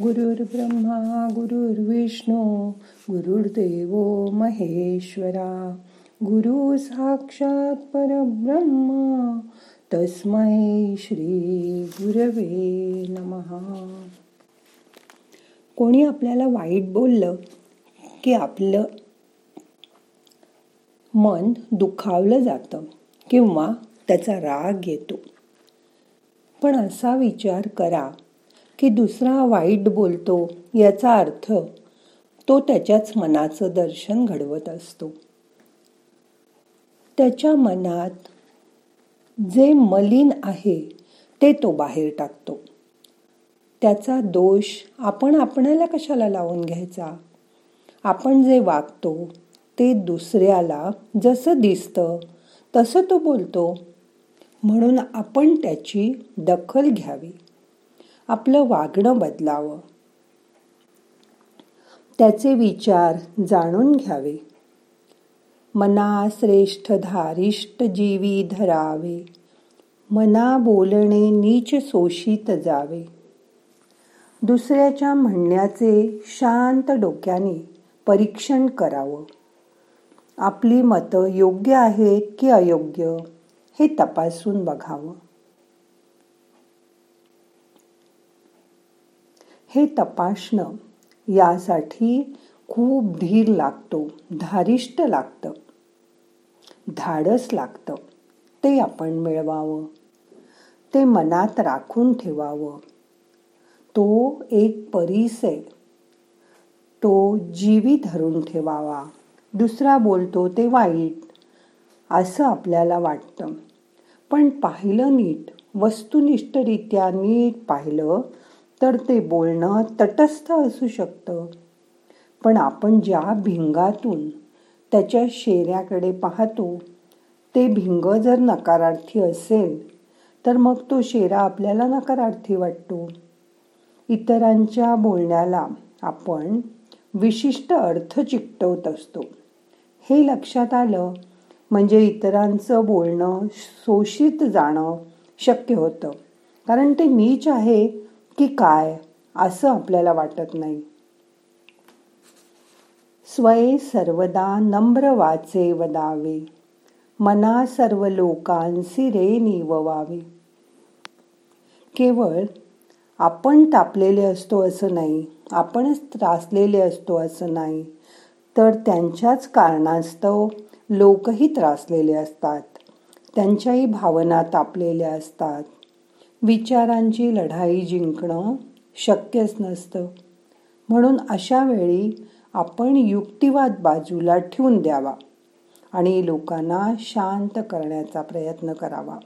गुरुर्ब्रह्मा गुरुर्विष्णू गुरुर्देव महेश्वरा. गुरु साक्षात परब्रह्मा तस्मै श्री गुरवे नमहा कोणी आपल्याला वाईट बोललं की आपलं मन दुखावलं जातं किंवा त्याचा राग येतो. पण असा विचार करा की दुसरा वाईट बोलतो याचा अर्थ तो त्याच्याच मनाचं दर्शन घडवत असतो. त्याच्या मनात जे मलिन आहे ते तो बाहेर टाकतो. त्याचा दोष आपण आपणाला कशाला लावून घ्यायचा? आपण जे वागतो ते दुसऱ्याला जसं दिसतं तसं तो बोलतो. म्हणून आपण त्याची दखल घ्यावी. आपलं वागणं बदलावं. त्याचे विचार जाणून घ्यावे. मना श्रेष्ठ धारिष्ट जीवी धरावे. मना बोलणे नीच शोषित जावे. दुसऱ्याच्या म्हणण्याचे शांत डोक्याने परीक्षण करावं. आपली मतं योग्य आहेत की अयोग्य हे तपासून बघावं. हे तपासणं यासाठी खूप धीर लागतो धारिष्ट लागतं धाडस लागतं. ते आपण मिळवावं. ते मनात राखून ठेवावं. तो एक परीस आहे. तो जीवी धरून ठेवावा. दुसरा बोलतो ते वाईट. असं आपल्याला वाटतं. पण पाहिलं नीट वस्तुनिष्ठरित्या नीट पाहिलं तर ते बोलणं तटस्थ असू शकतं. पण आपण ज्या भिंगातून त्याच्या शेऱ्याकडे पाहतो ते भिंग जर नकारार्थी असेल तर मग तो शेरा आपल्याला नकारार्थी वाटतो. इतरांच्या बोलण्याला आपण विशिष्ट अर्थ चिकटवत असतो. हे लक्षात आलं म्हणजे इतरांचं बोलणं शोषित जाणं शक्य होतं. कारण ते नीच आहे की काय? असं आपल्याला वाटत नाही. स्वय सर्वदा नम्र वाचे वदावे. मना सर्व लोकांसी रे निववावे. केवळ आपण तापलेले असतो असं नाही आपणच त्रासलेले असतो असं नाही तर त्यांच्याच कारणास्तव लोकही त्रासलेले असतात. त्यांच्याही भावना तापलेल्या असतात. विचारांची लढाई जिंकणं शक्यच नसतं. म्हणून अशा वेळी आपण युक्तिवाद बाजूला ठेवून द्यावा आणि लोकांना शांत करण्याचा प्रयत्न करावा.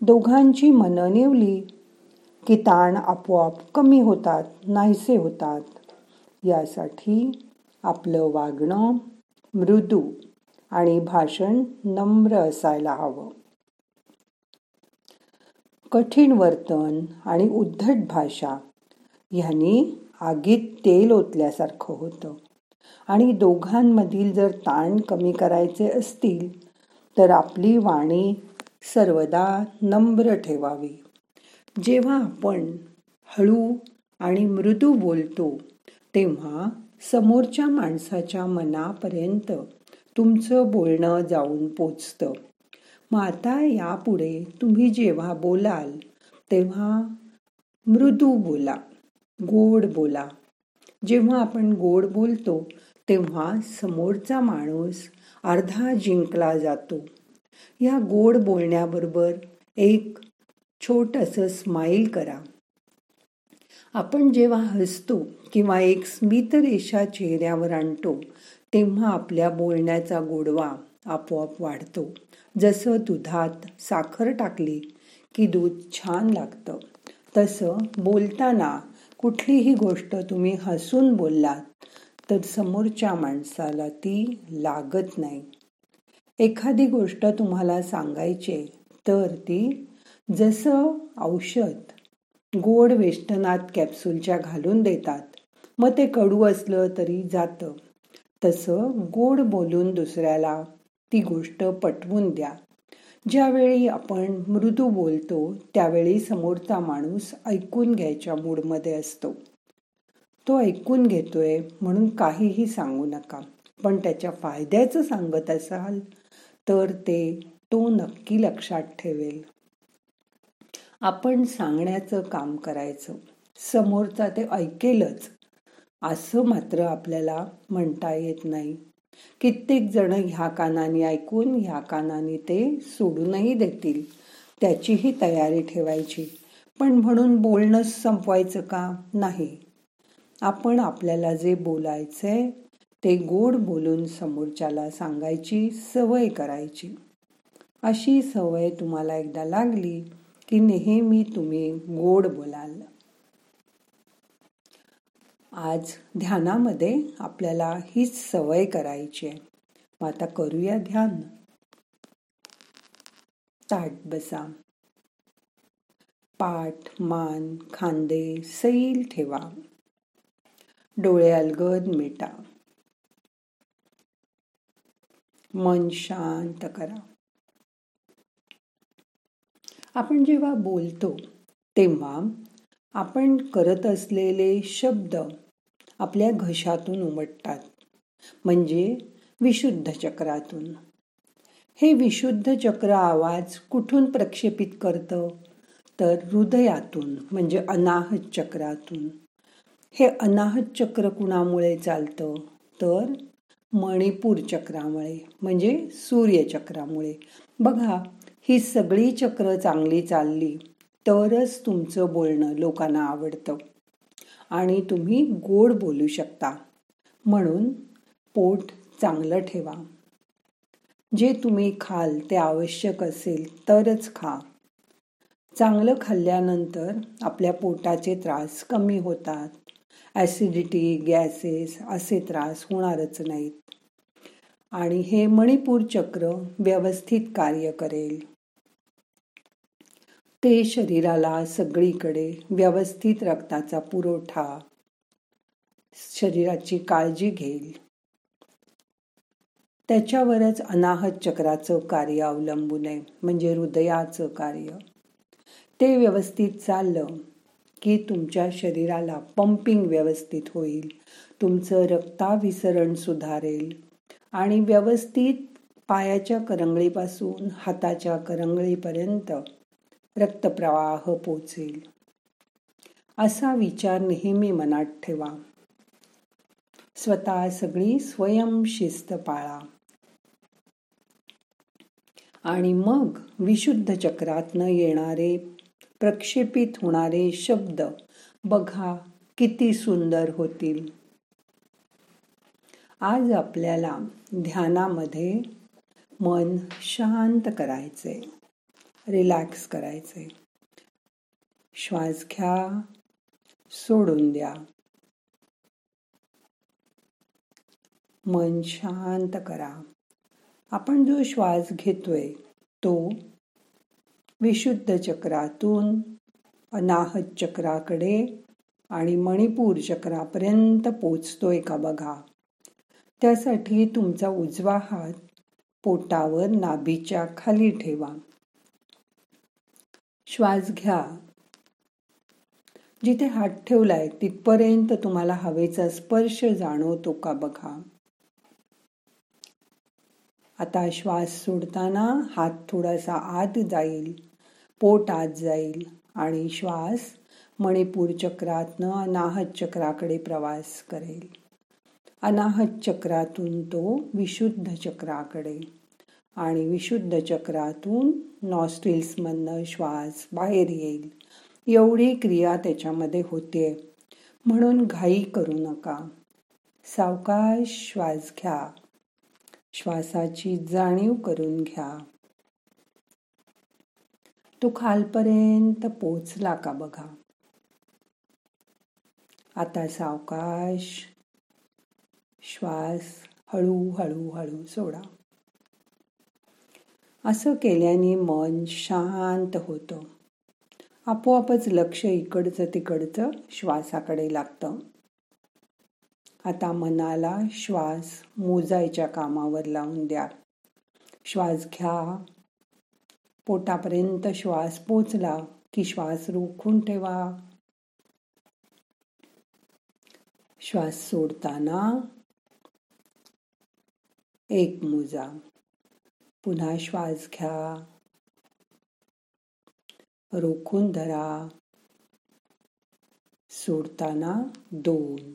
दोघांची मनं नेवली की ताण आपोआप कमी होतात नाहीसे होतात. यासाठी आपलं वागणं मृदू आणि भाषण नम्र असायला हवं. कठीण वर्तन आणि उद्धट भाषा ह्यांनी आगीत तेल ओतल्यासारखं होतं. आणि दोघांमधील जर ताण कमी करायचे असतील तर आपली वाणी सर्वदा नम्र ठेवावी. जेव्हा आपण हळू आणि मृदू बोलतो तेव्हा समोरच्या माणसाच्या मनापर्यंत तुमचं बोलणं जाऊन पोचतं. मग आता यापुढे तुम्ही जेव्हा बोलाल तेव्हा मृदू बोला गोड बोला. जेव्हा आपण गोड बोलतो तेव्हा समोरचा माणूस अर्धा जिंकला जातो. या गोड बोलण्याबरोबर एक छोटस स्माईल करा. आपण जेव्हा हसतो किंवा एक स्मितरेषा चेहऱ्यावर आणतो तेव्हा आपल्या बोलण्याचा गोडवा आपोआप वाढतो. जसं दुधात साखर टाकली की दूध छान लागतं तसं बोलताना कुठलीही गोष्ट तुम्ही हसून बोललात तर समोरच्या माणसाला ती लागत नाही. एखादी गोष्ट तुम्हाला सांगायची तर ती जसं औषध गोड वेष्टनात कॅप्सूलच्या घालून देतात मग ते कडू असलं तरी जातं. तसं गोड बोलून दुसऱ्याला ती गोष्ट पटवून द्या. ज्यावेळी आपण मृदू बोलतो त्यावेळी समोरचा माणूस ऐकून घ्यायच्या मूडमध्ये असतो. तो ऐकून घेतोय म्हणून काहीही सांगू नका. पण त्याच्या फायद्याचं सांगत असाल तर ते तो नक्की लक्षात ठेवेल. आपण सांगण्याचं काम करायचं. समोरचा ते ऐकेलच. असं मात्र आपल्याला म्हणता येत नाही. कित्येक जण ह्या कानाने ऐकून ह्या कानाने ते सोडूनही देतील. त्याचीही तयारी ठेवायची. पण म्हणून बोलणं संपवायचं का? नाही. आपण आपल्याला जे बोलायचंय ते गोड बोलून समोरच्याला सांगायची सवय करायची. अशी सवय तुम्हाला एकदा लागली की नेहमी तुम्ही गोड बोलाल. आज ध्यानामध्ये आपल्याला हीच सवय करायची आहे. मग आता करूया ध्यान. ताट बसा. पाठ मान खांदे सैल ठेवा. डोळे अलगद मिटा. मन शांत करा. आपण जेव्हा बोलतो तेव्हा आपण करत असलेले शब्द आपल्या घशातून उमटतात. म्हणजे विशुद्ध चक्रातून. हे विशुद्ध चक्र आवाज कुठून प्रक्षेपित करतं? तर हृदयातून म्हणजे अनाहत चक्रातून. हे अनाहत चक्र कुणामुळे चालतं? तर मणिपूर चक्रामुळे म्हणजे सूर्यचक्रामुळे बघा ही सगळी चक्र चांगली चालली. तरच तुमचं बोलणं लोकांना आवडतं. आणि तुम्ही गोड बोलू शकता. म्हणून पोट चांगलं ठेवा. जे तुम्ही खाल ते आवश्यक असेल तरच खा. चांगलं खाल्ल्यानंतर आपल्या पोटाचे त्रास कमी होतात. ॲसिडिटी गॅसेस असे त्रास होणारच नाहीत. आणि हे मणिपूर चक्र व्यवस्थित कार्य करेल. ते शरीराला सगळीकडे व्यवस्थित रक्ताचा पुरवठा शरीराची काळजी घेईल. त्याच्यावरच अनाहत चक्राचं कार्य अवलंबून आहे म्हणजे हृदयाचं कार्य. ते व्यवस्थित चाललं की तुमच्या शरीराला पंपिंग व्यवस्थित होईल तुमचं रक्ताभिसरण सुधारेल आणि व्यवस्थित पायाच्या करंगळीपासून हाताच्या करंगळीपर्यंत रक्तप्रवाह पोचेल. असा विचार नेहमी मनात ठेवा. स्वतः सगळी स्वयंशिस्त पाळा. आणि मग विशुद्ध चक्रातनं येणारे प्रक्षेपित होणारे शब्द बघा किती सुंदर होतील. आज आपल्याला ध्यानामध्ये मन शांत करायचे रिलॅक्स करायचे. श्वास घ्या सोडून द्या. मन शांत करा. आपण जो श्वास घेतोय तो विशुद्ध चक्रातून अनाहत चक्राकडे आणि मणिपूर चक्रापर्यंत पोचतोय का बघा. त्यासाठी तुमचा उजवा हात पोटावर नाभीच्या खाली ठेवा. श्वास घ्या. जिथे हात ठेवलाय तिथपर्यंत तुम्हाला हवेचा स्पर्श जाणवतो का बघा. आता श्वास सोडताना हात थोडासा आत जाईल पोट आत जाईल आणि श्वास मणिपूर चक्रातनं अनाहत चक्राकडे प्रवास करेल. अनाहत चक्रातून तो विशुद्ध चक्राकडे. आणि विशुद्ध चक्रातून नॉस्ट्रिल्समधनं श्वास बाहेर येईल. एवढी क्रिया त्याच्यामध्ये होते. म्हणून घाई करू नका. सावकाश श्वास घ्या. श्वासाची जाणीव करून घ्या. तो खालपर्यंत पोचला का बघा? आता सावकाश श्वास हळू हळू हळू सोडा. असं केल्याने मन शांत होतं. आपोआपच लक्ष इकडचं तिकडचं श्वासाकडे लागतं. आता मनाला श्वास मोजायच्या कामावर लावून द्या. श्वास घ्या. पोटापर्यंत श्वास पोचला की श्वास रोखून ठेवा. श्वास सोडताना एक मोजा. पुन्हा श्वास घ्या. रोखून धरा. सोडताना दोन.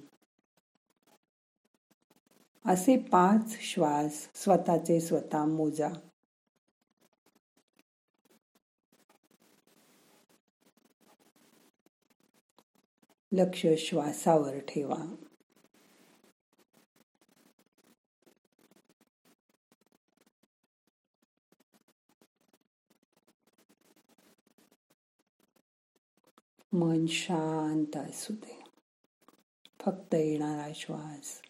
असे पाच श्वास स्वतःचे स्वतः मोजा. लक्ष श्वासावर ठेवा. मन शांत असू दे. फक्त येणारा श्वास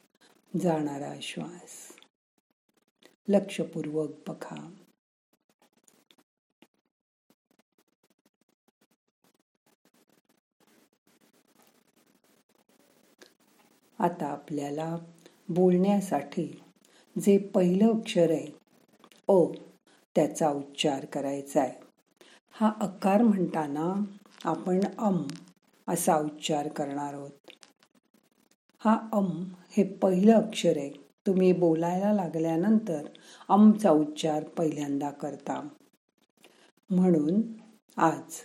जाणारा श्वास. लक्षपूर्वक बघा. आता आपल्याला बोलण्यासाठी जे पहिलं अक्षर आहे ओ त्याचा उच्चार करायचा आहे. हा अकार म्हणताना आपण अम असा उच्चार करणार आहोत. हा अम हे पहिलं अक्षर आहे. तुम्ही बोलायला लागल्यानंतर अमचा उच्चार पहिल्यांदा करता. म्हणून आज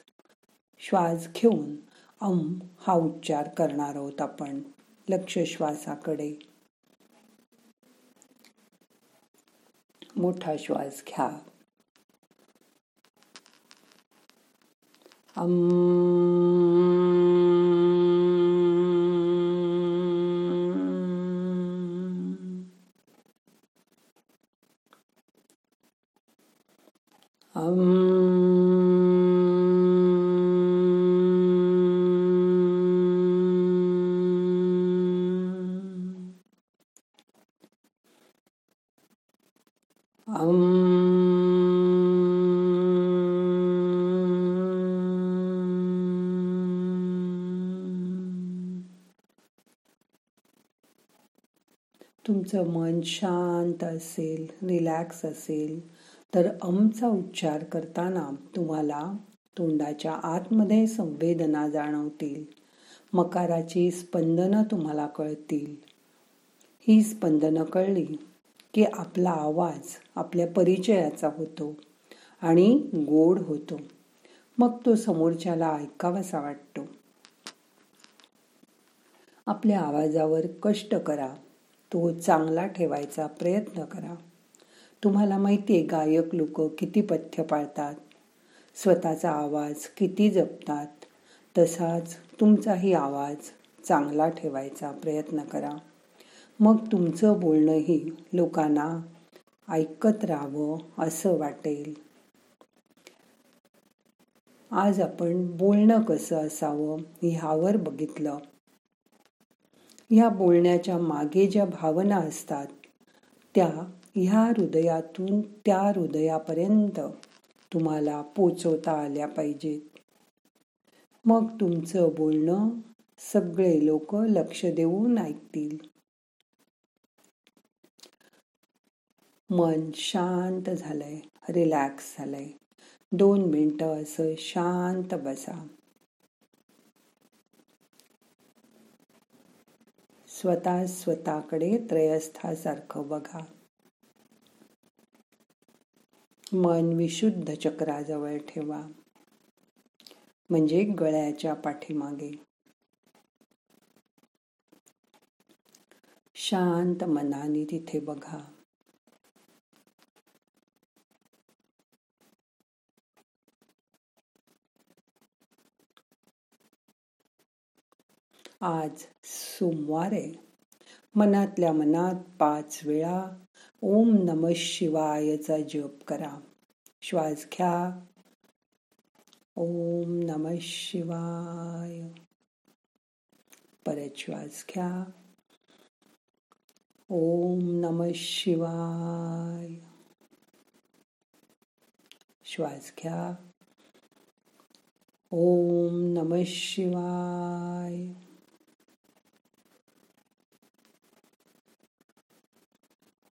श्वास घेऊन अम हा उच्चार करणार आहोत आपण. लक्ष श्वासाकडे. मोठा श्वास घ्या. あん तुमचं मन शांत असेल रिलॅक्स असेल तर अमचा उच्चार करताना तुम्हाला तोंडाच्या आतमध्ये संवेदना जाणवतील. मकाराची स्पंदनं तुम्हाला कळतील. ही स्पंदनं कळली की आपला आवाज आपल्या परिचयाचा होतो आणि गोड होतो. मग तो समोरच्याला ऐकावासा वाटतो. आपल्या आवाजावर कष्ट करा. तो चांगला ठेवायचा प्रयत्न करा. तुम्हाला माहिती आहे गायक लोक किती पथ्य पाळतात. स्वतःचा आवाज किती जपतात. तसाच तुमचाही आवाज चांगला ठेवायचा प्रयत्न करा. मग तुमचं बोलणंही लोकांना ऐकत राहावं असं वाटेल. आज आपण बोलणं कसं असावं ह्यावर बघितलं. ह्या बोलण्याच्या मागे ज्या भावना असतात त्या ह्या हृदयातून त्या हृदयापर्यंत तुम्हाला पोचवता आल्या पाहिजेत. मग तुमचं बोलणं सगळे लोक लक्ष देऊन ऐकतील. मन शांत झालंय रिलॅक्स झालंय. दोन मिनटं असं शांत बसा. स्वतः स्वतःकडे त्रयस्थासारखं बघा. मन विशुद्ध चक्राजवळ ठेवा. म्हणजे गळ्याच्या पाठीमागे. शांत मनाने तिथे बघा. आज सोमवार आहे. मनातल्या मनात पाच वेळा ओम नम शिवायचा जप करा. श्वास घ्या. ओम नम शिवाय. परत श्वास घ्या. ओम नम शिवाय. श्वास घ्या. ओम नम शिवाय.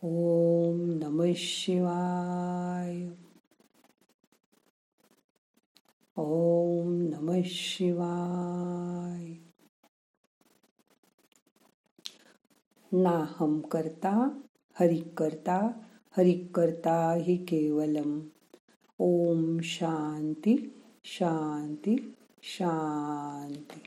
ओम नम शिवाय। ओम नम शिवाय। नाहम करता हरि करता हरि करता हि केवलम। ओम शांती शांती शांती